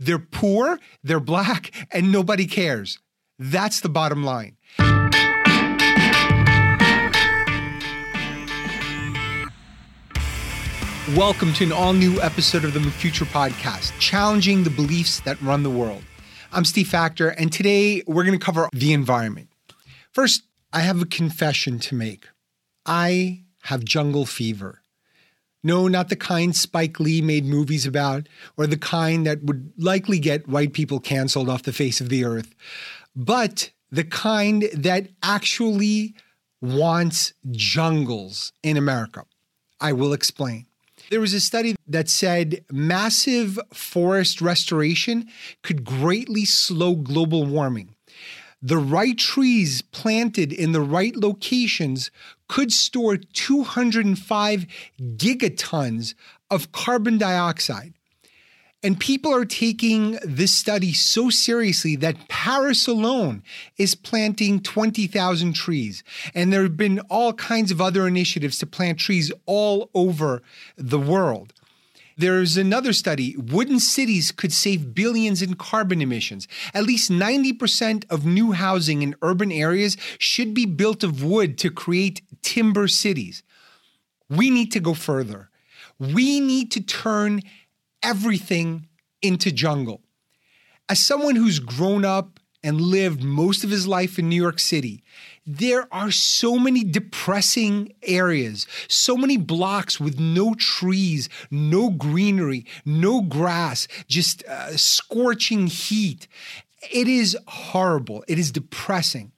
They're poor, they're black, and nobody cares. That's the bottom line. Welcome to an all new episode of the Future Podcast, challenging the beliefs that run the world. I'm Steve Factor, and today we're going to cover the environment. First, I have a confession to make. I have jungle fever. No, not the kind Spike Lee made movies about, or the kind that would likely get white people canceled off the face of the earth, but the kind that actually wants jungles in America. I will explain. There was a study that said massive forest restoration could greatly slow global warming the right trees planted in the right locations could store 205 gigatons of carbon dioxide. And people are taking this study so seriously that Paris alone is planting 20,000 trees. And there have been all kinds of other initiatives to plant trees all over the world. There's another study wooden cities could save billions in carbon emissions. At least 90% of new housing in urban areas should be built of wood to create timber cities. We need to go further. We need to turn everything into jungle. As someone who's grown up and lived most of his life in New York City, there are so many depressing areas, so many blocks with no trees, no greenery, no grass, just uh, scorching heat. It is horrible. It is depressing.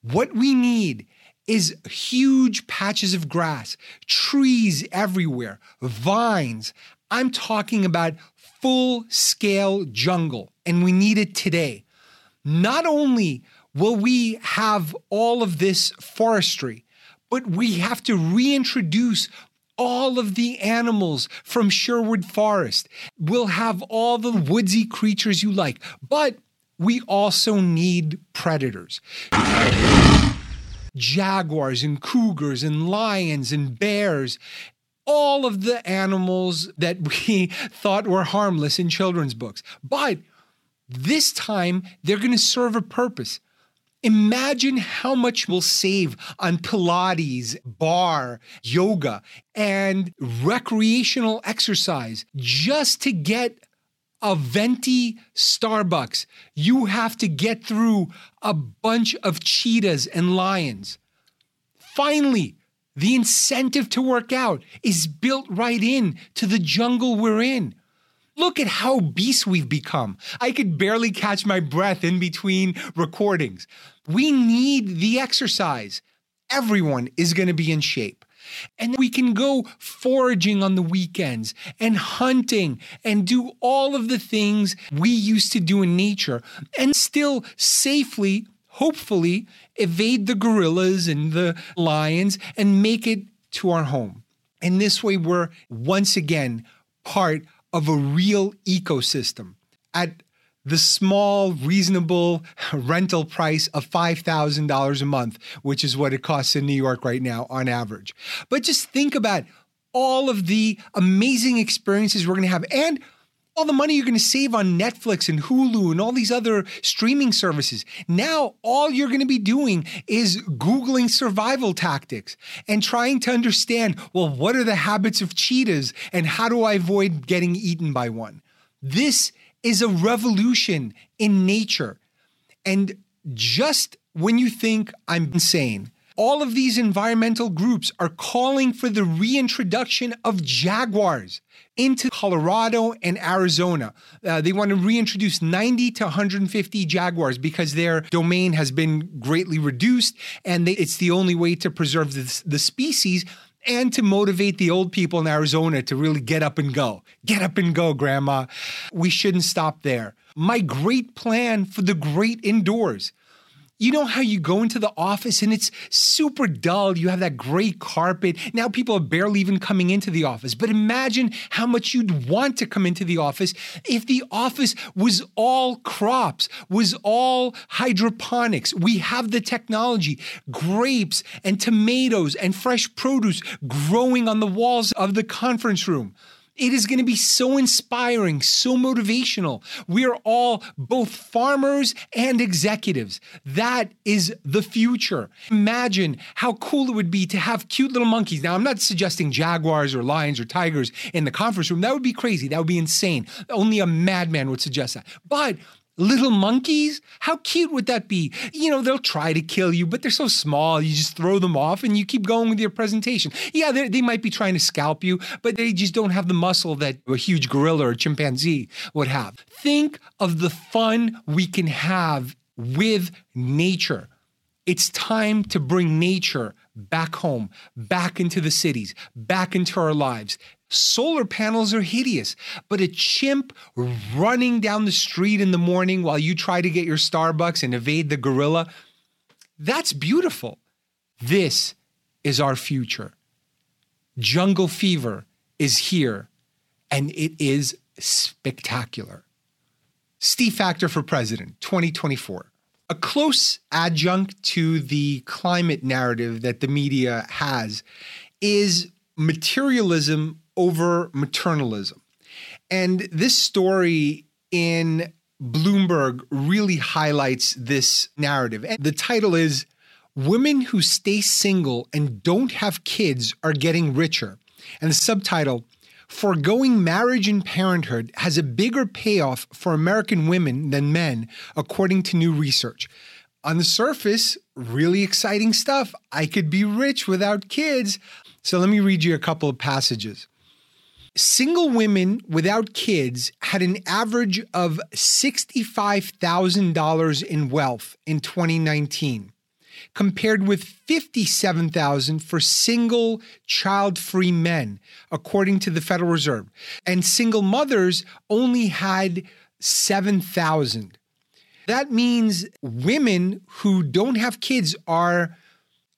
What we need is huge patches of grass, trees everywhere, vines. I'm talking about full scale jungle, and we need it today. Not only will we have all of this forestry, but we have to reintroduce all of the animals from Sherwood Forest. We'll have all the woodsy creatures you like, but we also need predators. Jaguars and cougars and lions and bears all of the animals that we thought were harmless in children's books. But this time, they're going to serve a purpose. Imagine how much we'll save on Pilates, barre, yoga, and recreational exercise just to get a venti Starbucks. You have to get through a bunch of cheetahs and lions. Finally, the incentive to work out is built right in to the jungle we're in. Look at how obese we've become. I could barely catch my breath in between recordings. We need the exercise. Everyone is going to be in shape. And we can go foraging on the weekends and hunting and do all of the things we used to do in nature and still safely, hopefully, evade the gorillas and the lions and make it to our home. And this way, we're once again part of a real ecosystem. At the small, reasonable rental price of $5,000 a month, which is what it costs in New York right now on average. But just think about all of the amazing experiences we're going to have and all the money you're going to save on Netflix and Hulu and all these other streaming services. Now, all you're going to be doing is Googling survival tactics and trying to understand well, what are the habits of cheetahs and how do I avoid getting eaten by one? This is a revolution in nature. And just when you think I'm insane, all of these environmental groups are calling for the reintroduction of jaguars into Colorado and Arizona. Uh, they want to reintroduce 90 to 150 jaguars because their domain has been greatly reduced, and they, it's the only way to preserve the, the species and to motivate the old people in Arizona to really get up and go. Get up and go, Grandma. We shouldn't stop there. My great plan for the great indoors. You know how you go into the office and it's super dull. You have that gray carpet. Now people are barely even coming into the office. But imagine how much you'd want to come into the office if the office was all crops, was all hydroponics. We have the technology, grapes and tomatoes and fresh produce growing on the walls of the conference room. It is going to be so inspiring, so motivational. We are all both farmers and executives. That is the future. Imagine how cool it would be to have cute little monkeys. Now, I'm not suggesting jaguars or lions or tigers in the conference room. That would be crazy. That would be insane. Only a madman would suggest that. But Little monkeys? How cute would that be? You know, they'll try to kill you, but they're so small. You just throw them off and you keep going with your presentation. Yeah, they might be trying to scalp you, but they just don't have the muscle that a huge gorilla or chimpanzee would have. Think of the fun we can have with nature. It's time to bring nature back home, back into the cities, back into our lives. Solar panels are hideous, but a chimp running down the street in the morning while you try to get your Starbucks and evade the gorilla, that's beautiful. This is our future. Jungle fever is here, and it is spectacular. Steve Factor for President 2024. A close adjunct to the climate narrative that the media has is materialism over maternalism. And this story in Bloomberg really highlights this narrative. And the title is Women Who Stay Single and Don't Have Kids Are Getting Richer. And the subtitle Foregoing marriage and parenthood has a bigger payoff for American women than men, according to new research. On the surface, really exciting stuff. I could be rich without kids. So let me read you a couple of passages. Single women without kids had an average of $65,000 in wealth in 2019 compared with 57,000 for single child-free men according to the Federal Reserve and single mothers only had 7,000 that means women who don't have kids are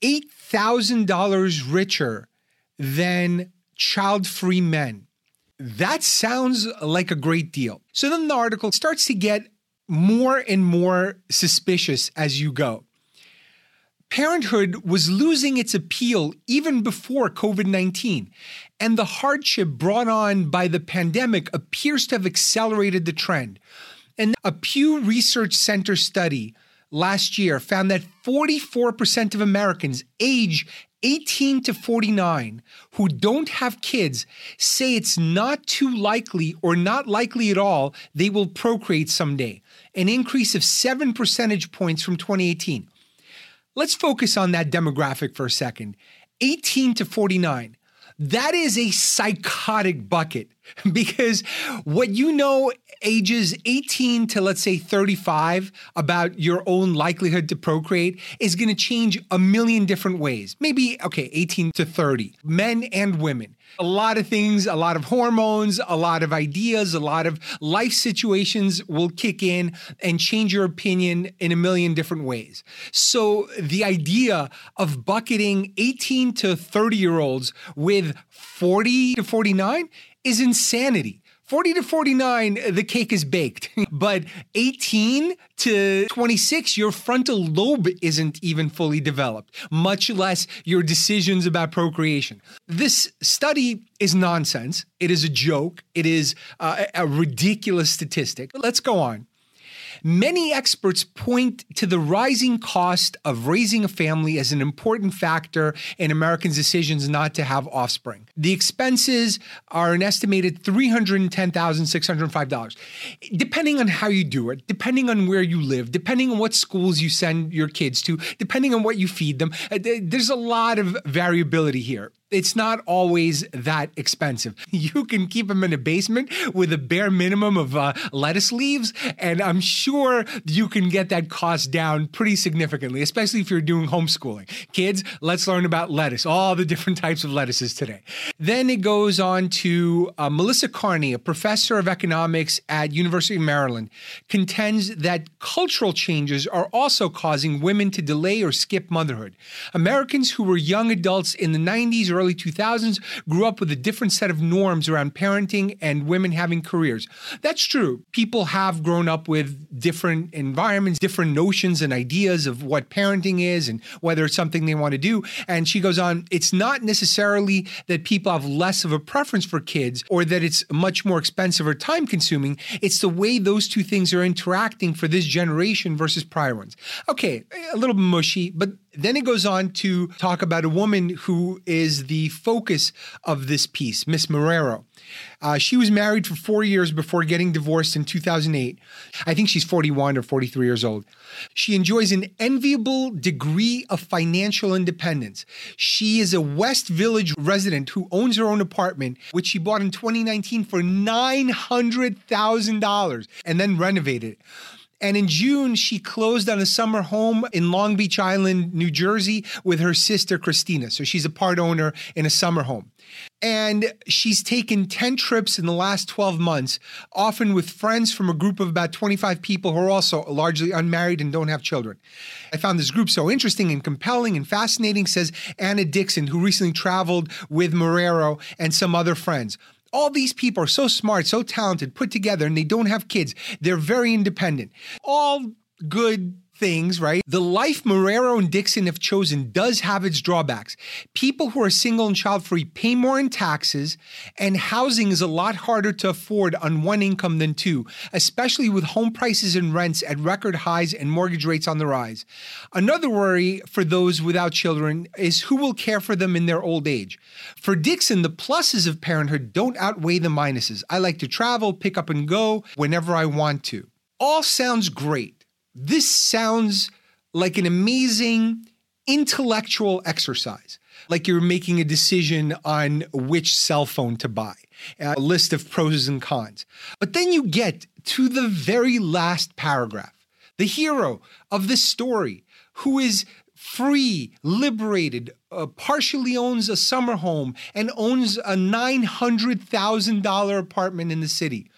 $8,000 richer than child-free men that sounds like a great deal. So then the article starts to get more and more suspicious as you go. Parenthood was losing its appeal even before COVID 19, and the hardship brought on by the pandemic appears to have accelerated the trend. And a Pew Research Center study last year found that 44% of Americans age 18 to 49 who don't have kids say it's not too likely or not likely at all they will procreate someday, an increase of 7 percentage points from 2018. Let's focus on that demographic for a second. 18 to 49. That is a psychotic bucket because what you know ages 18 to let's say 35 about your own likelihood to procreate is going to change a million different ways. Maybe, okay, 18 to 30, men and women. A lot of things, a lot of hormones, a lot of ideas, a lot of life situations will kick in and change your opinion in a million different ways. So, the idea of bucketing 18 to 30 year olds with 40 to 49 is insanity. 40 to 49, the cake is baked. but 18 to 26, your frontal lobe isn't even fully developed, much less your decisions about procreation. This study is nonsense. It is a joke. It is uh, a ridiculous statistic. Let's go on. Many experts point to the rising cost of raising a family as an important factor in Americans' decisions not to have offspring. The expenses are an estimated $310,605. Depending on how you do it, depending on where you live, depending on what schools you send your kids to, depending on what you feed them, uh, there's a lot of variability here it's not always that expensive. You can keep them in a basement with a bare minimum of uh, lettuce leaves, and I'm sure you can get that cost down pretty significantly, especially if you're doing homeschooling. Kids, let's learn about lettuce, all the different types of lettuces today. Then it goes on to uh, Melissa Kearney, a professor of economics at University of Maryland, contends that cultural changes are also causing women to delay or skip motherhood. Americans who were young adults in the 90s or early 2000s grew up with a different set of norms around parenting and women having careers. That's true. People have grown up with different environments, different notions and ideas of what parenting is and whether it's something they want to do. And she goes on, it's not necessarily that people have less of a preference for kids or that it's much more expensive or time consuming. It's the way those two things are interacting for this generation versus prior ones. Okay, a little mushy, but then it goes on to talk about a woman who is the focus of this piece, Miss Marrero. Uh, she was married for four years before getting divorced in 2008. I think she's 41 or 43 years old. She enjoys an enviable degree of financial independence. She is a West Village resident who owns her own apartment, which she bought in 2019 for $900,000 and then renovated it. And in June, she closed on a summer home in Long Beach Island, New Jersey, with her sister Christina. So she's a part owner in a summer home. And she's taken 10 trips in the last 12 months, often with friends from a group of about 25 people who are also largely unmarried and don't have children. I found this group so interesting and compelling and fascinating, says Anna Dixon, who recently traveled with Marrero and some other friends all these people are so smart, so talented, put together, and they don't have kids. They're very independent. All good things, right? The life Marrero and Dixon have chosen does have its drawbacks. People who are single and child free pay more in taxes, and housing is a lot harder to afford on one income than two, especially with home prices and rents at record highs and mortgage rates on the rise. Another worry for those without children is who will care for them in their old age. For Dixon, the pluses of parenthood don't outweigh the minuses. I like to travel, pick up and go whenever I want to. All sounds great. This sounds like an amazing intellectual exercise, like you're making a decision on which cell phone to buy, a list of pros and cons. But then you get to the very last paragraph. The hero of this story, who is free, liberated, uh, partially owns a summer home, and owns a $900,000 apartment in the city.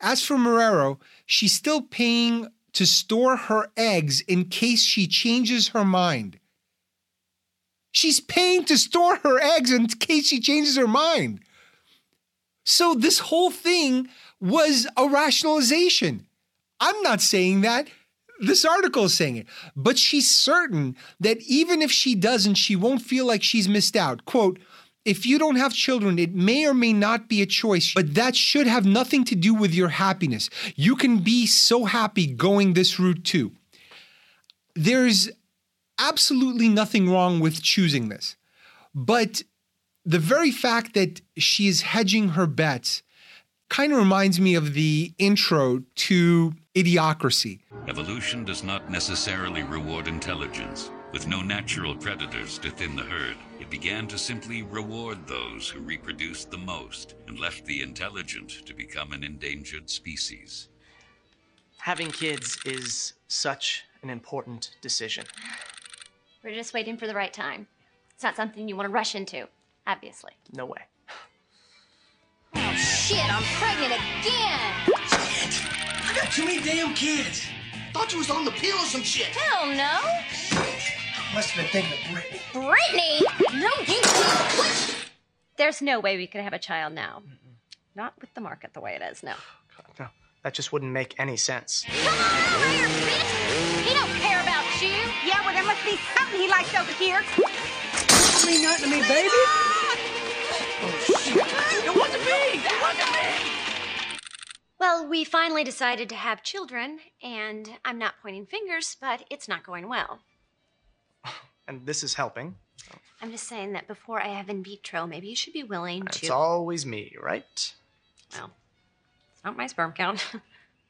As for Marrero, she's still paying to store her eggs in case she changes her mind. She's paying to store her eggs in case she changes her mind. So this whole thing was a rationalization. I'm not saying that. This article is saying it. But she's certain that even if she doesn't, she won't feel like she's missed out. Quote, if you don't have children, it may or may not be a choice, but that should have nothing to do with your happiness. You can be so happy going this route too. There's absolutely nothing wrong with choosing this. But the very fact that she is hedging her bets kind of reminds me of the intro to Idiocracy. Evolution does not necessarily reward intelligence. With no natural predators to thin the herd, began to simply reward those who reproduced the most and left the intelligent to become an endangered species. Having kids is such an important decision. We're just waiting for the right time. It's not something you want to rush into, obviously. No way. Oh shit, I'm pregnant again! Shit! I got too many damn kids. Thought you was on the pill or some shit. Hell no! Must have been thinking of Brittany. Brittany? No, you what? There's no way we could have a child now. Not with the market the way it is, no. No, that just wouldn't make any sense. Come on over here, bitch! He don't care about you! Yeah, well, there must be something he likes over here. You mean nothing to me, baby? Oh, shit. It wasn't me! It wasn't me! Well, we finally decided to have children, and I'm not pointing fingers, but it's not going well. And this is helping. I'm just saying that before I have in vitro, maybe you should be willing to. It's always me, right? Well, it's not my sperm count.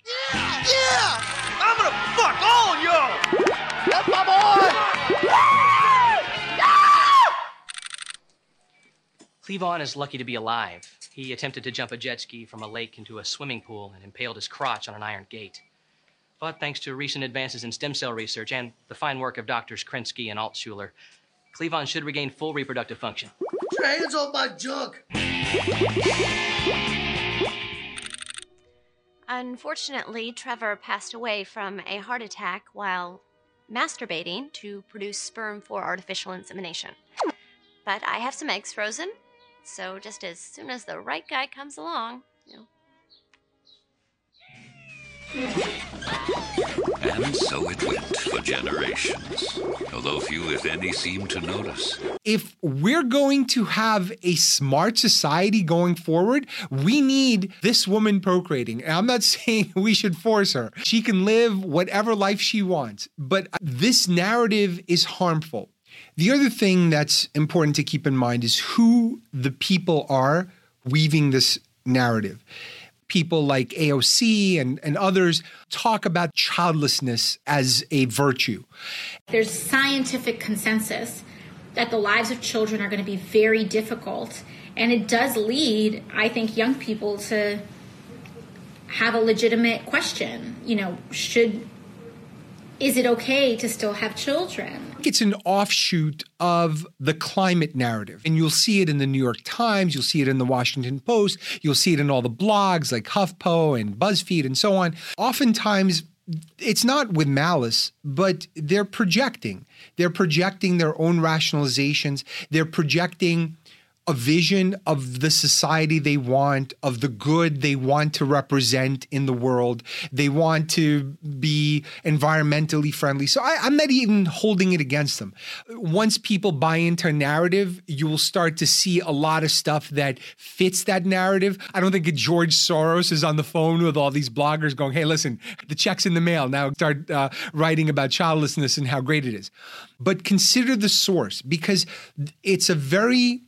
Yeah! Yeah! I'm gonna fuck all of y'all! That's my boy! Cleavon is lucky to be alive. He attempted to jump a jet ski from a lake into a swimming pool and impaled his crotch on an iron gate. But thanks to recent advances in stem cell research and the fine work of doctors Krensky and Altschuler, Cleavon should regain full reproductive function. Get your hands off my junk! Unfortunately, Trevor passed away from a heart attack while masturbating to produce sperm for artificial insemination. But I have some eggs frozen, so just as soon as the right guy comes along, you know. And so it went for generations, although few, if any, seemed to notice. If we're going to have a smart society going forward, we need this woman procreating. And I'm not saying we should force her. She can live whatever life she wants, but this narrative is harmful. The other thing that's important to keep in mind is who the people are weaving this narrative people like AOC and, and others talk about childlessness as a virtue. There's scientific consensus that the lives of children are going to be very difficult. And it does lead, I think, young people to have a legitimate question. You know, should is it okay to still have children? It's an offshoot of the climate narrative. And you'll see it in the New York Times, you'll see it in the Washington Post, you'll see it in all the blogs like HuffPo and BuzzFeed and so on. Oftentimes, it's not with malice, but they're projecting. They're projecting their own rationalizations. They're projecting a vision of the society they want, of the good they want to represent in the world. They want to be environmentally friendly. So I, am not even holding it against them. Once people buy into a narrative, you will start to see a lot of stuff that fits that narrative. I don't think George Soros is on the phone with all these bloggers going, hey, listen, the check's in the mail. Now start uh, writing about childlessness and how great it is. But consider the source because it's a very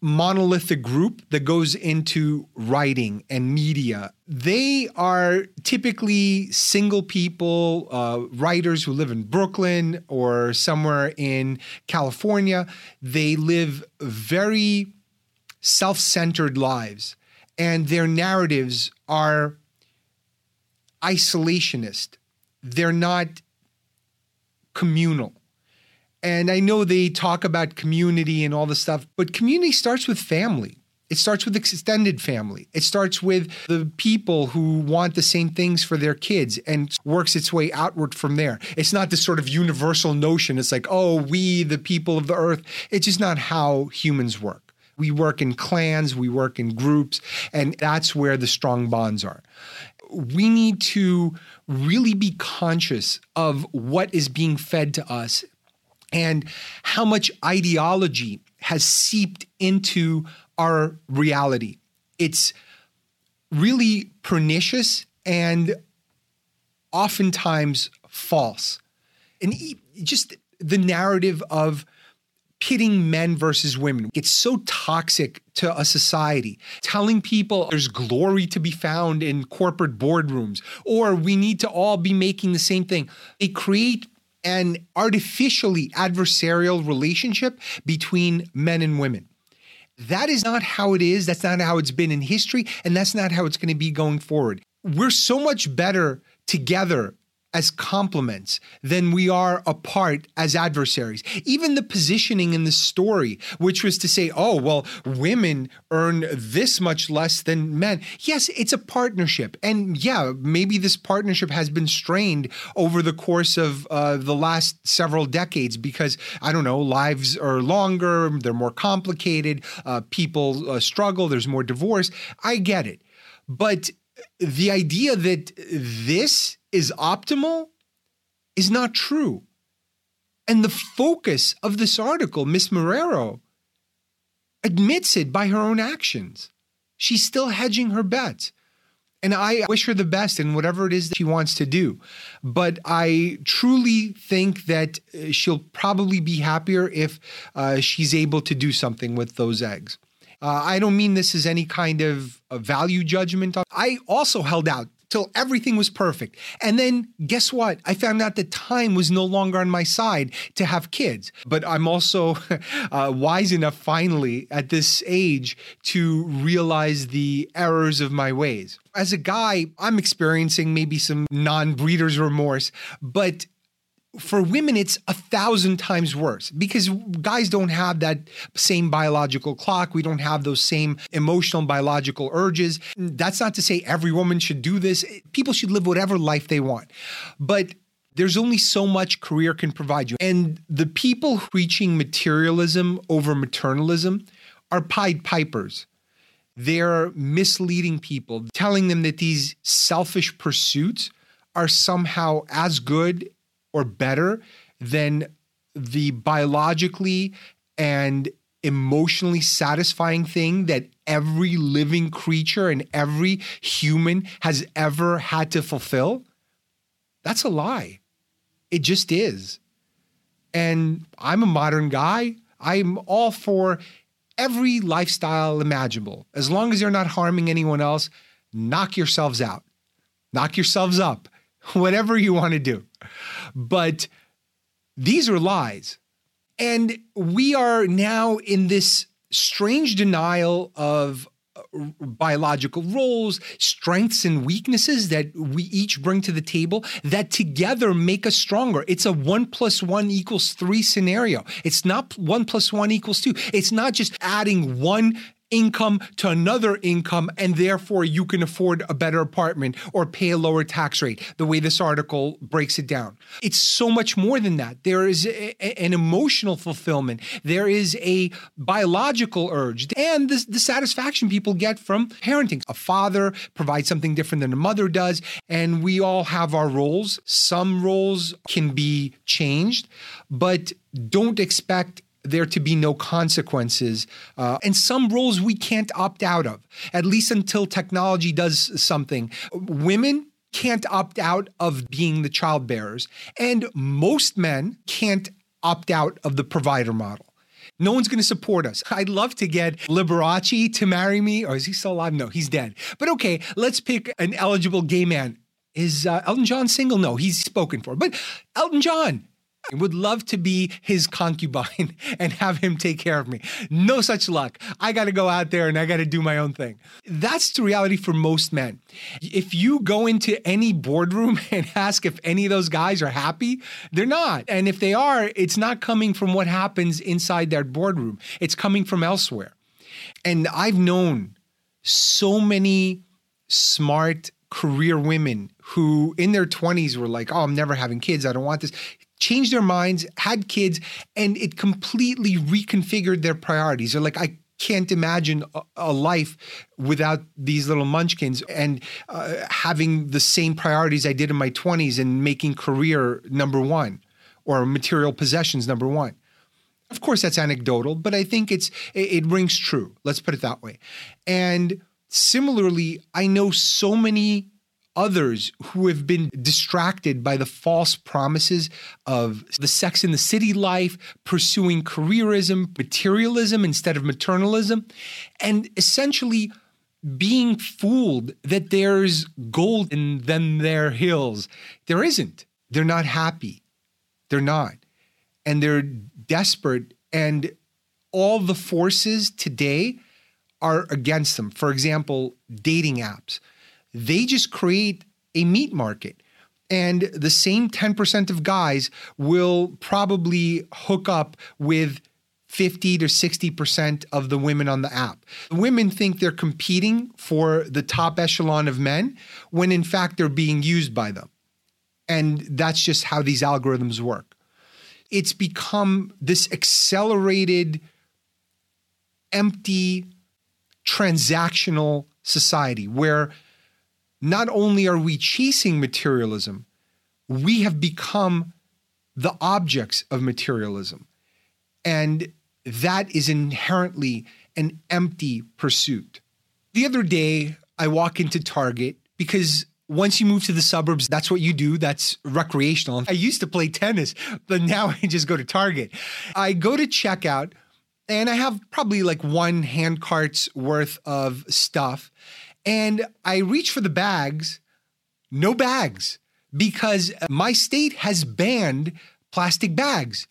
monolithic group that goes into writing and media. They are typically single people, uh, writers who live in Brooklyn or somewhere in California. They live very self centered lives, and their narratives are isolationist. They're not communal. And I know they talk about community and all this stuff, but community starts with family. It starts with extended family. It starts with the people who want the same things for their kids and works its way outward from there. It's not this sort of universal notion. It's like, oh, we, the people of the earth. It's just not how humans work. We work in clans, we work in groups, and that's where the strong bonds are. We need to really be conscious of what is being fed to us and how much ideology has seeped into our reality. It's really pernicious and oftentimes false. And just the narrative of pitting men versus women. It's so toxic to a society. Telling people there's glory to be found in corporate boardrooms or we need to all be making the same thing. They create an artificially adversarial relationship between men and women. That is not how it is. That's not how it's been in history. And that's not how it's going to be going forward. We're so much better together as complements than we are apart as adversaries. Even the positioning in the story, which was to say, oh, well, women earn this much less than men. Yes, it's a partnership. And yeah, maybe this partnership has been strained over the course of uh, the last several decades because, I don't know, lives are longer, they're more complicated, uh, people uh, struggle, there's more divorce. I get it. But the idea that this is optimal is not true. And the focus of this article, Miss Marrero, admits it by her own actions. She's still hedging her bets. And I wish her the best in whatever it is that she wants to do. But I truly think that uh, she'll probably be happier if uh, she's able to do something with those eggs. Uh, I don't mean this as any kind of value judgment. I also held out till everything was perfect. And then guess what? I found out that time was no longer on my side to have kids. But I'm also uh, wise enough finally at this age to realize the errors of my ways. As a guy, I'm experiencing maybe some non breeder's remorse, but for women, it's a thousand times worse because guys don't have that same biological clock. We don't have those same emotional and biological urges. That's not to say every woman should do this. People should live whatever life they want. But there's only so much career can provide you. And the people preaching materialism over maternalism are Pied Pipers. They're misleading people, telling them that these selfish pursuits are somehow as good or better than the biologically and emotionally satisfying thing that every living creature and every human has ever had to fulfill. That's a lie. It just is. And I'm a modern guy. I'm all for every lifestyle imaginable. As long as you're not harming anyone else, knock yourselves out, knock yourselves up, whatever you want to do. But these are lies. And we are now in this strange denial of uh, biological roles, strengths and weaknesses that we each bring to the table that together make us stronger. It's a one plus one equals three scenario. It's not one plus one equals two. It's not just adding one income to another income, and therefore you can afford a better apartment or pay a lower tax rate, the way this article breaks it down. It's so much more than that. There is a, an emotional fulfillment, there is a biological urge, and the, the satisfaction people get from parenting. A father provides something different than a mother does, and we all have our roles. Some roles can be changed, but don't expect there to be no consequences. Uh, and some roles we can't opt out of, at least until technology does something. Women can't opt out of being the child bearers, and most men can't opt out of the provider model. No one's going to support us. I'd love to get Liberace to marry me, or is he still alive? No, he's dead. But okay, let's pick an eligible gay man. Is uh, Elton John single? No, he's spoken for. But Elton John, would love to be his concubine and have him take care of me. No such luck. I got to go out there and I got to do my own thing. That's the reality for most men. If you go into any boardroom and ask if any of those guys are happy, they're not. And if they are, it's not coming from what happens inside that boardroom, it's coming from elsewhere. And I've known so many smart career women who in their 20s were like, oh, I'm never having kids. I don't want this changed their minds, had kids, and it completely reconfigured their priorities. They're like, I can't imagine a, life without these little munchkins and uh, having the same priorities I did in my 20s and making career number one or material possessions number one. Of course, that's anecdotal, but I think it's it, it rings true. Let's put it that way. And similarly, I know so many others who have been distracted by the false promises of the sex in the city life, pursuing careerism, materialism instead of maternalism, and essentially being fooled that there's gold in them their hills. There isn't. They're not happy. They're not. And they're desperate. And all the forces today are against them. For example, dating apps they just create a meat market. And the same 10% of guys will probably hook up with 50 to 60% of the women on the app. Women think they're competing for the top echelon of men when in fact they're being used by them. And that's just how these algorithms work. It's become this accelerated, empty, transactional society where not only are we chasing materialism, we have become the objects of materialism. And that is inherently an empty pursuit. The other day, I walk into Target because once you move to the suburbs, that's what you do. That's recreational. I used to play tennis, but now I just go to Target. I go to checkout and I have probably like one hand cart's worth of stuff. And I reach for the bags, no bags, because my state has banned plastic bags.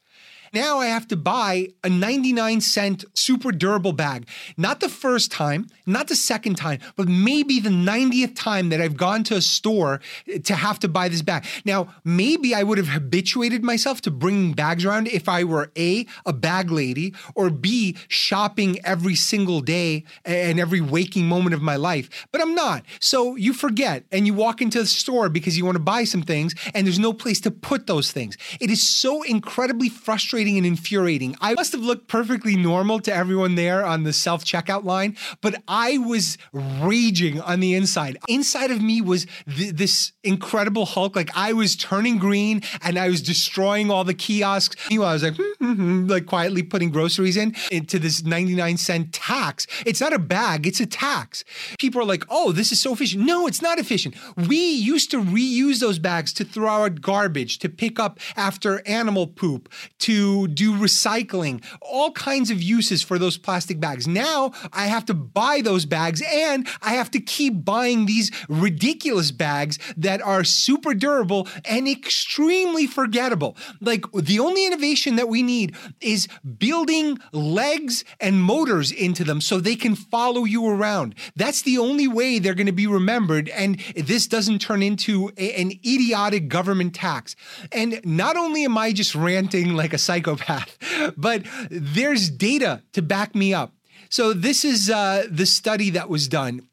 Now I have to buy a 99 cent super durable bag. Not the first time, not the second time, but maybe the 90th time that I've gone to a store to have to buy this bag. Now, maybe I would have habituated myself to bringing bags around if I were A, a bag lady, or B, shopping every single day and every waking moment of my life. But I'm not. So you forget and you walk into the store because you want to buy some things and there's no place to put those things. It is so incredibly frustrating and infuriating. I must have looked perfectly normal to everyone there on the self checkout line, but I was raging on the inside. Inside of me was th- this incredible Hulk. Like I was turning green and I was destroying all the kiosks. Meanwhile, I was like, hmm, hmm, hmm, like quietly putting groceries in into this 99 cent tax. It's not a bag, it's a tax. People are like, oh, this is so efficient. No, it's not efficient. We used to reuse those bags to throw out garbage, to pick up after animal poop, to do recycling, all kinds of uses for those plastic bags. Now I have to buy those bags and I have to keep buying these ridiculous bags that are super durable and extremely forgettable. Like the only innovation that we need is building legs and motors into them so they can follow you around. That's the only way they're going to be remembered. And this doesn't turn into a, an idiotic government tax. And not only am I just ranting like a psychopath, but there's data to back me up. So, this is uh, the study that was done.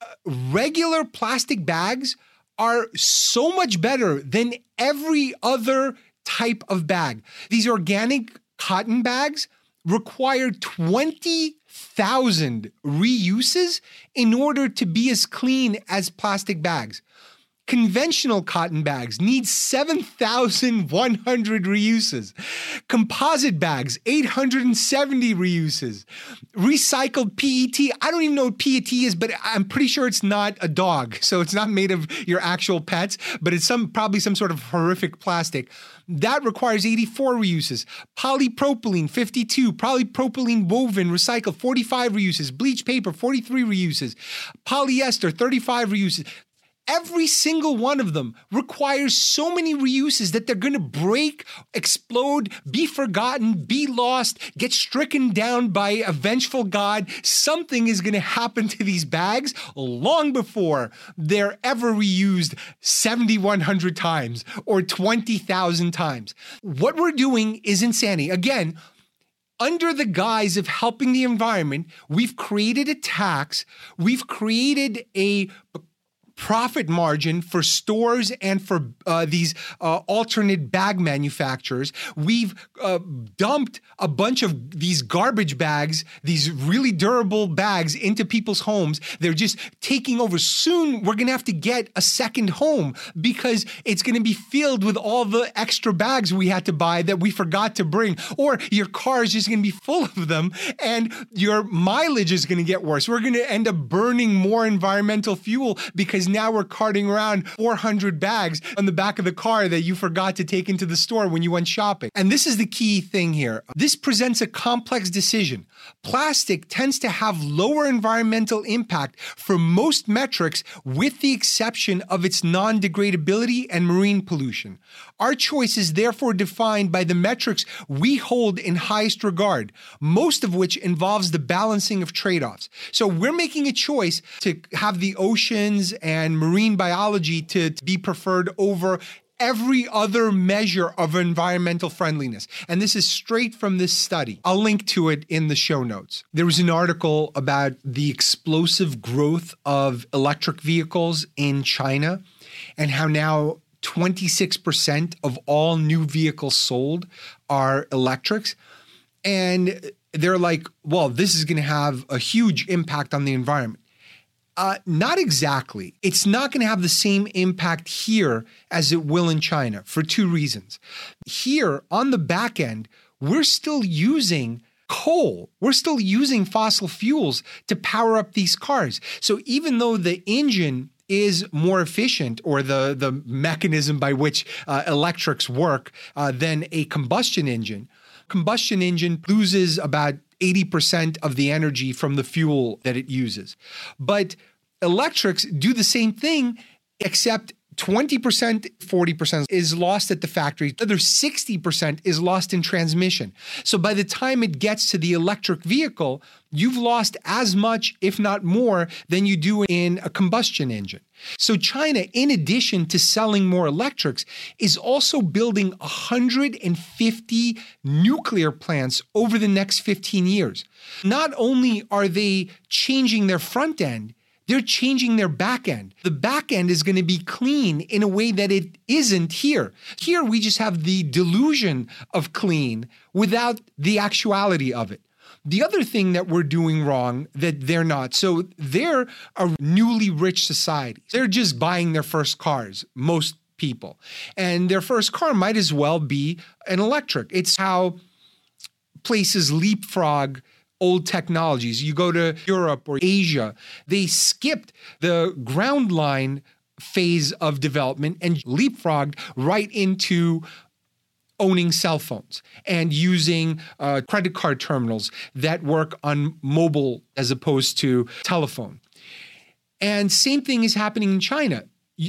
Uh, regular plastic bags are so much better than every other type of bag. These organic cotton bags require 20,000 reuses in order to be as clean as plastic bags. Conventional cotton bags need 7,100 reuses. Composite bags, 870 reuses. Recycled PET, I don't even know what PET is, but I'm pretty sure it's not a dog. So it's not made of your actual pets, but it's some probably some sort of horrific plastic. That requires 84 reuses. Polypropylene, 52. Polypropylene woven, recycled, 45 reuses. Bleach paper, 43 reuses. Polyester, 35 reuses every single one of them requires so many reuses that they're going to break, explode, be forgotten, be lost, get stricken down by a vengeful God. Something is going to happen to these bags long before they're ever reused 7,100 times or 20,000 times. What we're doing is insanity. Again, under the guise of helping the environment, we've created a tax, we've created a profit margin for stores and for uh, these uh, alternate bag manufacturers. We've uh, dumped a bunch of these garbage bags, these really durable bags, into people's homes. They're just taking over. Soon, we're going to have to get a second home because it's going to be filled with all the extra bags we had to buy that we forgot to bring. Or your car is just going to be full of them and your mileage is going to get worse. We're going to end up burning more environmental fuel because now we're carting around 400 bags on the back of the car that you forgot to take into the store when you went shopping. And this is the key thing here. This presents a complex decision. Plastic tends to have lower environmental impact for most metrics, with the exception of its non degradability and marine pollution. Our choice is therefore defined by the metrics we hold in highest regard, most of which involves the balancing of trade offs. So we're making a choice to have the oceans and marine biology to, to be preferred over every other measure of environmental friendliness. And this is straight from this study. I'll link to it in the show notes. There was an article about the explosive growth of electric vehicles in China and how now 26% of all new vehicles sold are electrics. And they're like, well, this is going to have a huge impact on the environment. Uh, not exactly. It's not going to have the same impact here as it will in China for two reasons. Here on the back end, we're still using coal. We're still using fossil fuels to power up these cars. So even though the engine is more efficient or the, the mechanism by which uh, electrics work uh, than a combustion engine. Combustion engine loses about 80% of the energy from the fuel that it uses. But electrics do the same thing, except 20%, 40% is lost at the factory. The other 60% is lost in transmission. So by the time it gets to the electric vehicle, you've lost as much, if not more, than you do in a combustion engine. So China, in addition to selling more electrics, is also building 150 nuclear plants over the next 15 years. Not only are they changing their front end, they're changing their back end. The back end is going to be clean in a way that it isn't here. Here, we just have the delusion of clean without the actuality of it. The other thing that we're doing wrong that they're not. So they're a newly rich society. They're just buying their first cars, most people. And their first car might as well be an electric. It's how places leapfrog old technologies. You go to Europe or Asia, they skipped the ground line phase of development and leapfrogged right into owning cell phones and using uh, credit card terminals that work on mobile as opposed to telephone. And same thing is happening in China.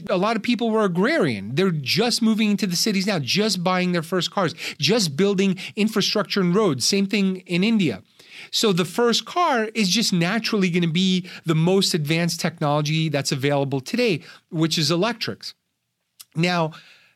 A lot of people were agrarian. They're just moving into the cities now, just buying their first cars, just building infrastructure and roads. Same thing in India. So the first car is just naturally going to be the most advanced technology that's available today, which is electrics. Now,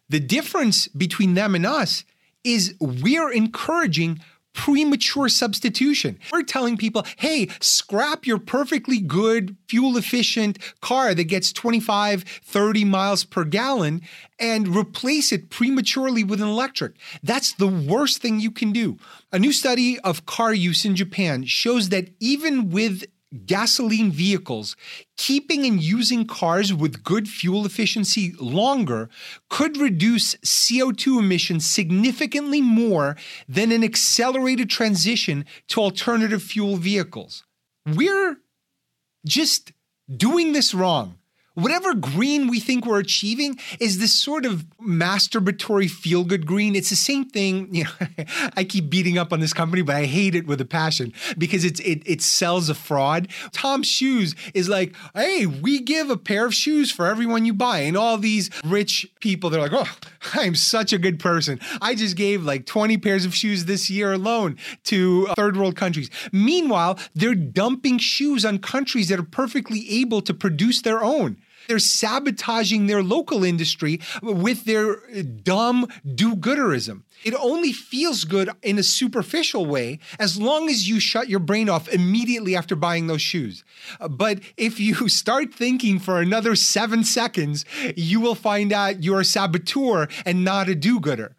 the difference between them and us is we're encouraging premature substitution. We're telling people, hey, scrap your perfectly good, fuel efficient car that gets 25, 30 miles per gallon and replace it prematurely with an electric. That's the worst thing you can do. A new study of car use in Japan shows that even with gasoline vehicles, keeping and using cars with good fuel efficiency longer could reduce CO2 emissions significantly more than an accelerated transition to alternative fuel vehicles. We're just doing this wrong whatever green we think we're achieving is this sort of masturbatory feel good green. It's the same thing. You know, I keep beating up on this company, but I hate it with a passion because it's it it sells a fraud. Tom's Shoes is like, hey, we give a pair of shoes for everyone you buy, and all these rich people they're like, oh, I'm such a good person. I just gave like 20 pairs of shoes this year alone to uh, third world countries. Meanwhile, they're dumping shoes on countries that are perfectly able to produce their own. They're sabotaging their local industry with their dumb do gooderism. It only feels good in a superficial way as long as you shut your brain off immediately after buying those shoes. But if you start thinking for another seven seconds, you will find out you're a saboteur and not a do gooder.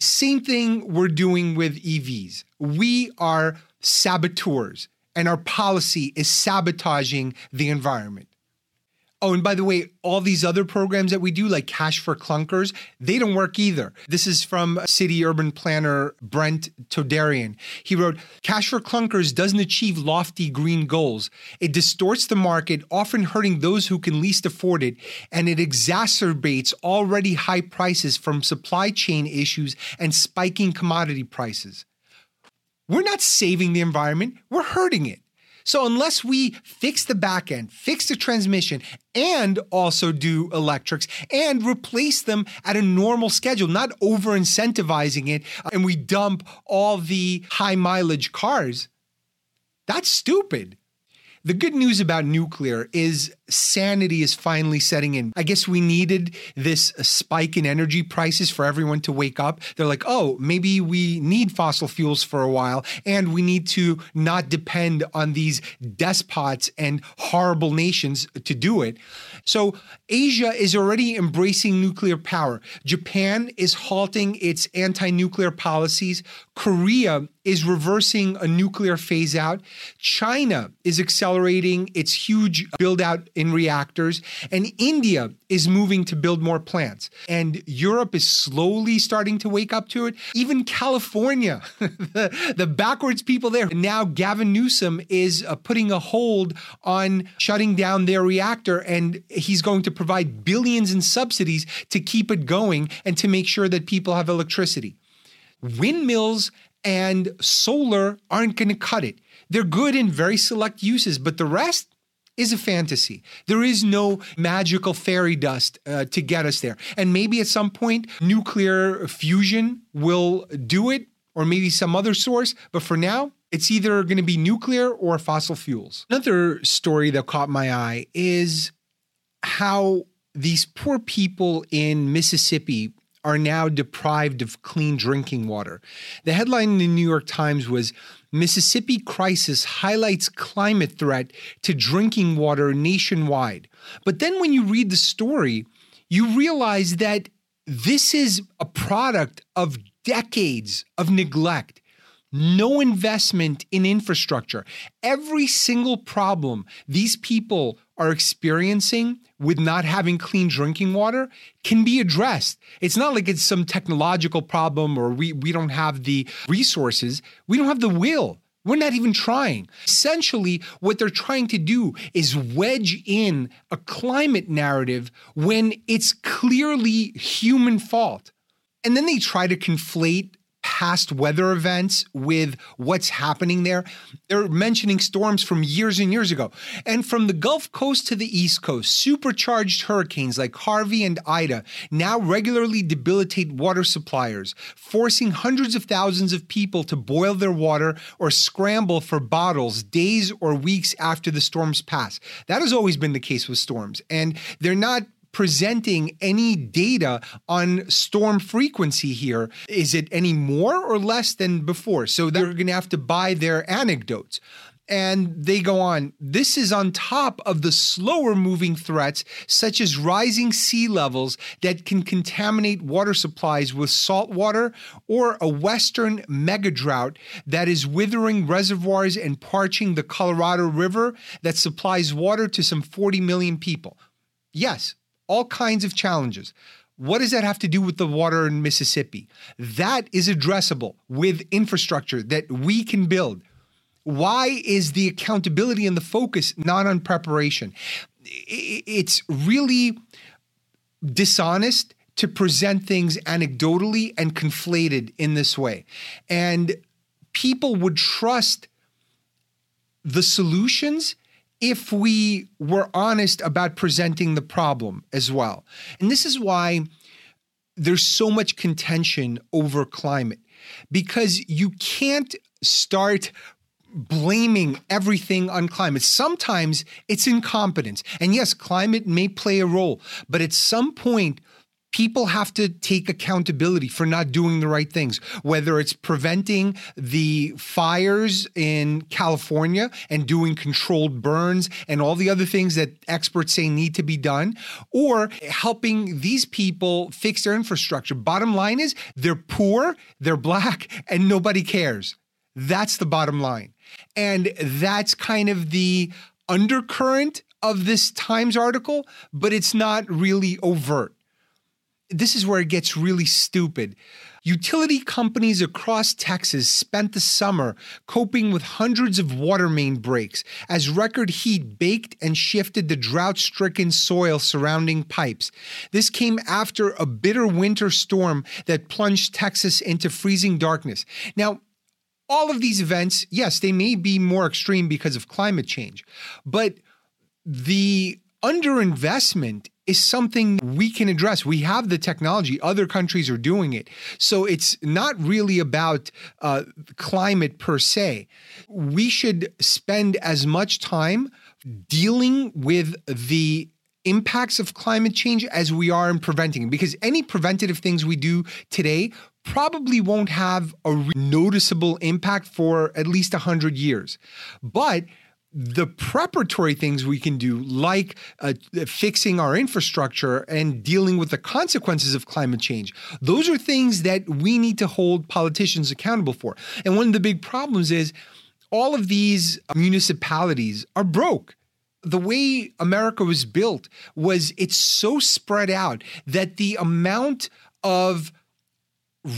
Same thing we're doing with EVs. We are saboteurs, and our policy is sabotaging the environment. Oh, and by the way, all these other programs that we do, like Cash for Clunkers, they don't work either. This is from city urban planner Brent Toderian. He wrote Cash for Clunkers doesn't achieve lofty green goals. It distorts the market, often hurting those who can least afford it, and it exacerbates already high prices from supply chain issues and spiking commodity prices. We're not saving the environment, we're hurting it. So unless we fix the back end, fix the transmission, and also do electrics and replace them at a normal schedule, not over incentivizing it, uh, and we dump all the high mileage cars, that's stupid. The good news about nuclear is sanity is finally setting in. I guess we needed this spike in energy prices for everyone to wake up. They're like, oh, maybe we need fossil fuels for a while and we need to not depend on these despots and horrible nations to do it. So Asia is already embracing nuclear power. Japan is halting its anti nuclear policies. Korea is reversing a nuclear phase out. China is accelerating its huge build out in reactors. And India is moving to build more plants. And Europe is slowly starting to wake up to it. Even California, the, the backwards people there. Now, Gavin Newsom is uh, putting a hold on shutting down their reactor, and he's going to provide billions in subsidies to keep it going and to make sure that people have electricity. Windmills and solar aren't going to cut it. They're good in very select uses, but the rest, is a fantasy. There is no magical fairy dust uh, to get us there. And maybe at some point, nuclear fusion will do it, or maybe some other source. But for now, it's either going to be nuclear or fossil fuels. Another story that caught my eye is how these poor people in Mississippi are now deprived of clean drinking water. The headline in the New York Times was Mississippi crisis highlights climate threat to drinking water nationwide. But then when you read the story, you realize that this is a product of decades of neglect no investment in infrastructure. Every single problem these people are experiencing with not having clean drinking water can be addressed. It's not like it's some technological problem or we, we don't have the resources, we don't have the will. We're not even trying. Essentially, what they're trying to do is wedge in a climate narrative when it's clearly human fault. And then they try to conflate past weather events with what's happening there. They're mentioning storms from years and years ago. And from the Gulf Coast to the East Coast, supercharged hurricanes like Harvey and Ida now regularly debilitate water suppliers, forcing hundreds of thousands of people to boil their water or scramble for bottles days or weeks after the storms pass. That has always been the case with storms. And they're not presenting any data on storm frequency here. Is it any more or less than before? So they're going to have to buy their anecdotes. And they go on. This is on top of the slower moving threats, such as rising sea levels that can contaminate water supplies with salt water, or a western mega drought that is withering reservoirs and parching the Colorado River that supplies water to some 40 million people. Yes, all kinds of challenges. What does that have to do with the water in Mississippi? That is addressable with infrastructure that we can build. Why is the accountability and the focus not on preparation? It's really dishonest to present things anecdotally and conflated in this way. And people would trust the solutions if we were honest about presenting the problem as well. And this is why there's so much contention over climate because you can't start blaming everything on climate. Sometimes it's incompetence. And yes, climate may play a role, but at some point, people have to take accountability for not doing the right things, whether it's preventing the fires in California and doing controlled burns and all the other things that experts say need to be done, or helping these people fix their infrastructure. Bottom line is they're poor, they're black, and nobody cares. That's the bottom line. And that's kind of the undercurrent of this Times article, but it's not really overt this is where it gets really stupid. Utility companies across Texas spent the summer coping with hundreds of water main breaks as record heat baked and shifted the drought stricken soil surrounding pipes. This came after a bitter winter storm that plunged Texas into freezing darkness. Now, all of these events, yes, they may be more extreme because of climate change, but the underinvestment is something we can address. We have the technology, other countries are doing it. So it's not really about uh, climate per se. We should spend as much time dealing with the impacts of climate change as we are in preventing because any preventative things we do today probably won't have a noticeable impact for at least 100 years but the preparatory things we can do, like uh, fixing our infrastructure and dealing with the consequences of climate change, those are things that we need to hold politicians accountable for. And one of the big problems is all of these municipalities are broke. The way America was built was it's so spread out that the amount of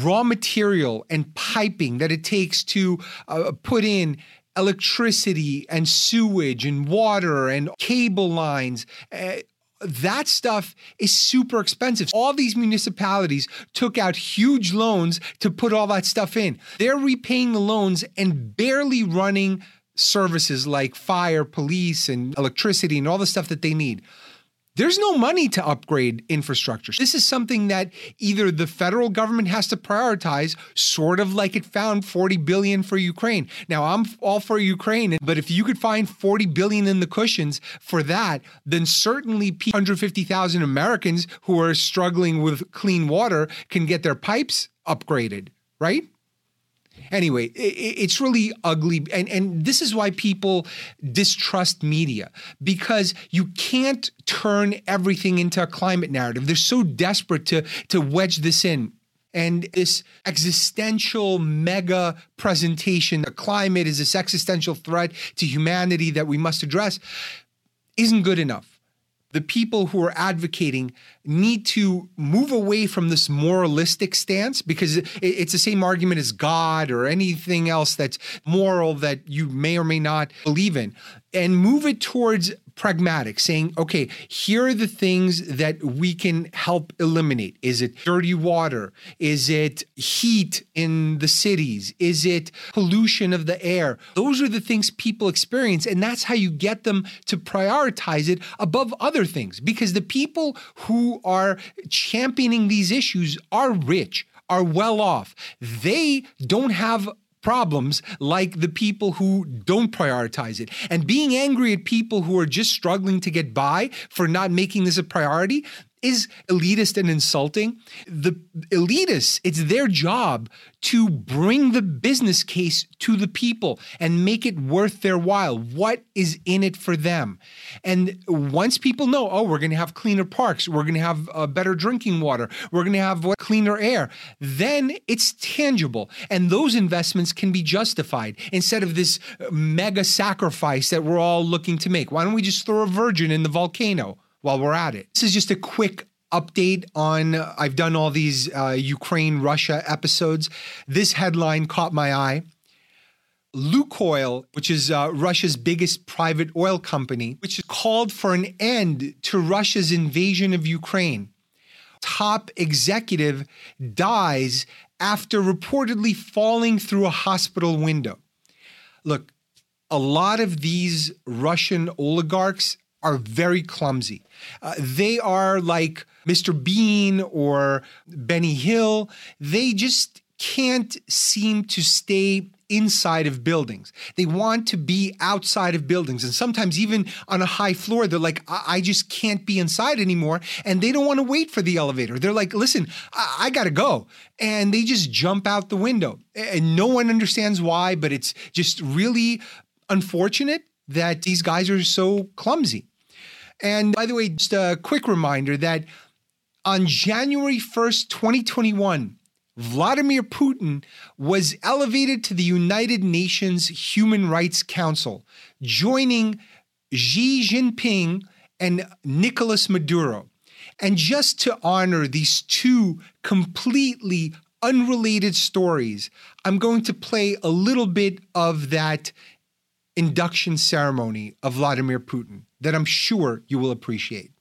raw material and piping that it takes to uh, put in electricity and sewage and water and cable lines. Uh, that stuff is super expensive. All these municipalities took out huge loans to put all that stuff in. They're repaying the loans and barely running services like fire, police, and electricity and all the stuff that they need. There's no money to upgrade infrastructure. This is something that either the federal government has to prioritize, sort of like it found 40 billion for Ukraine. Now, I'm all for Ukraine, but if you could find 40 billion in the cushions for that, then certainly 150,000 Americans who are struggling with clean water can get their pipes upgraded, right? Anyway, it's really ugly. And, and this is why people distrust media because you can't turn everything into a climate narrative. They're so desperate to, to wedge this in. And this existential mega presentation, the climate is this existential threat to humanity that we must address, isn't good enough the people who are advocating need to move away from this moralistic stance because it's the same argument as God or anything else that's moral that you may or may not believe in and move it towards pragmatic, saying, okay, here are the things that we can help eliminate. Is it dirty water? Is it heat in the cities? Is it pollution of the air? Those are the things people experience. And that's how you get them to prioritize it above other things. Because the people who are championing these issues are rich, are well off. They don't have problems like the people who don't prioritize it. And being angry at people who are just struggling to get by for not making this a priority, is elitist and insulting. The elitists, it's their job to bring the business case to the people and make it worth their while. What is in it for them? And once people know, oh, we're going to have cleaner parks, we're going to have uh, better drinking water, we're going to have cleaner air, then it's tangible. And those investments can be justified instead of this mega sacrifice that we're all looking to make. Why don't we just throw a virgin in the volcano? While we're at it. This is just a quick update on I've done all these uh, Ukraine Russia episodes. This headline caught my eye. Lukoil, which is uh, Russia's biggest private oil company, which called for an end to Russia's invasion of Ukraine. Top executive dies after reportedly falling through a hospital window. Look, a lot of these Russian oligarchs are very clumsy. Uh, they are like Mr. Bean or Benny Hill. They just can't seem to stay inside of buildings. They want to be outside of buildings. And sometimes, even on a high floor, they're like, I, I just can't be inside anymore. And they don't want to wait for the elevator. They're like, listen, I, I got to go. And they just jump out the window. And no one understands why, but it's just really unfortunate that these guys are so clumsy. And by the way, just a quick reminder that on January 1st, 2021, Vladimir Putin was elevated to the United Nations Human Rights Council, joining Xi Jinping and Nicolas Maduro. And just to honor these two completely unrelated stories, I'm going to play a little bit of that induction ceremony of Vladimir Putin that I'm sure you will appreciate.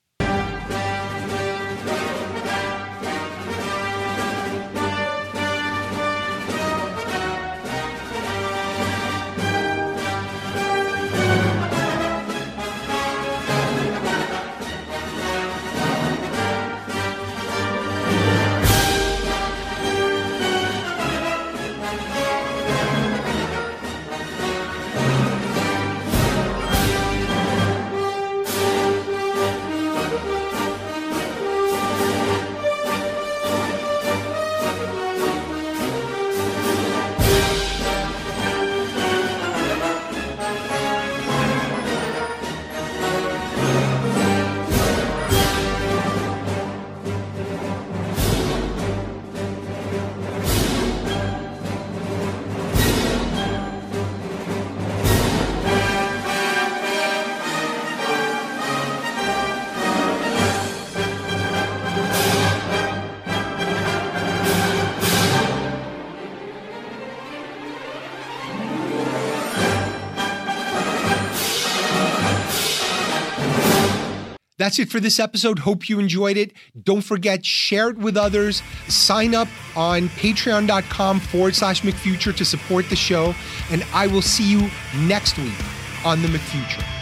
That's it for this episode. Hope you enjoyed it. Don't forget, share it with others. Sign up on patreon.com forward slash McFuture to support the show. And I will see you next week on the McFuture.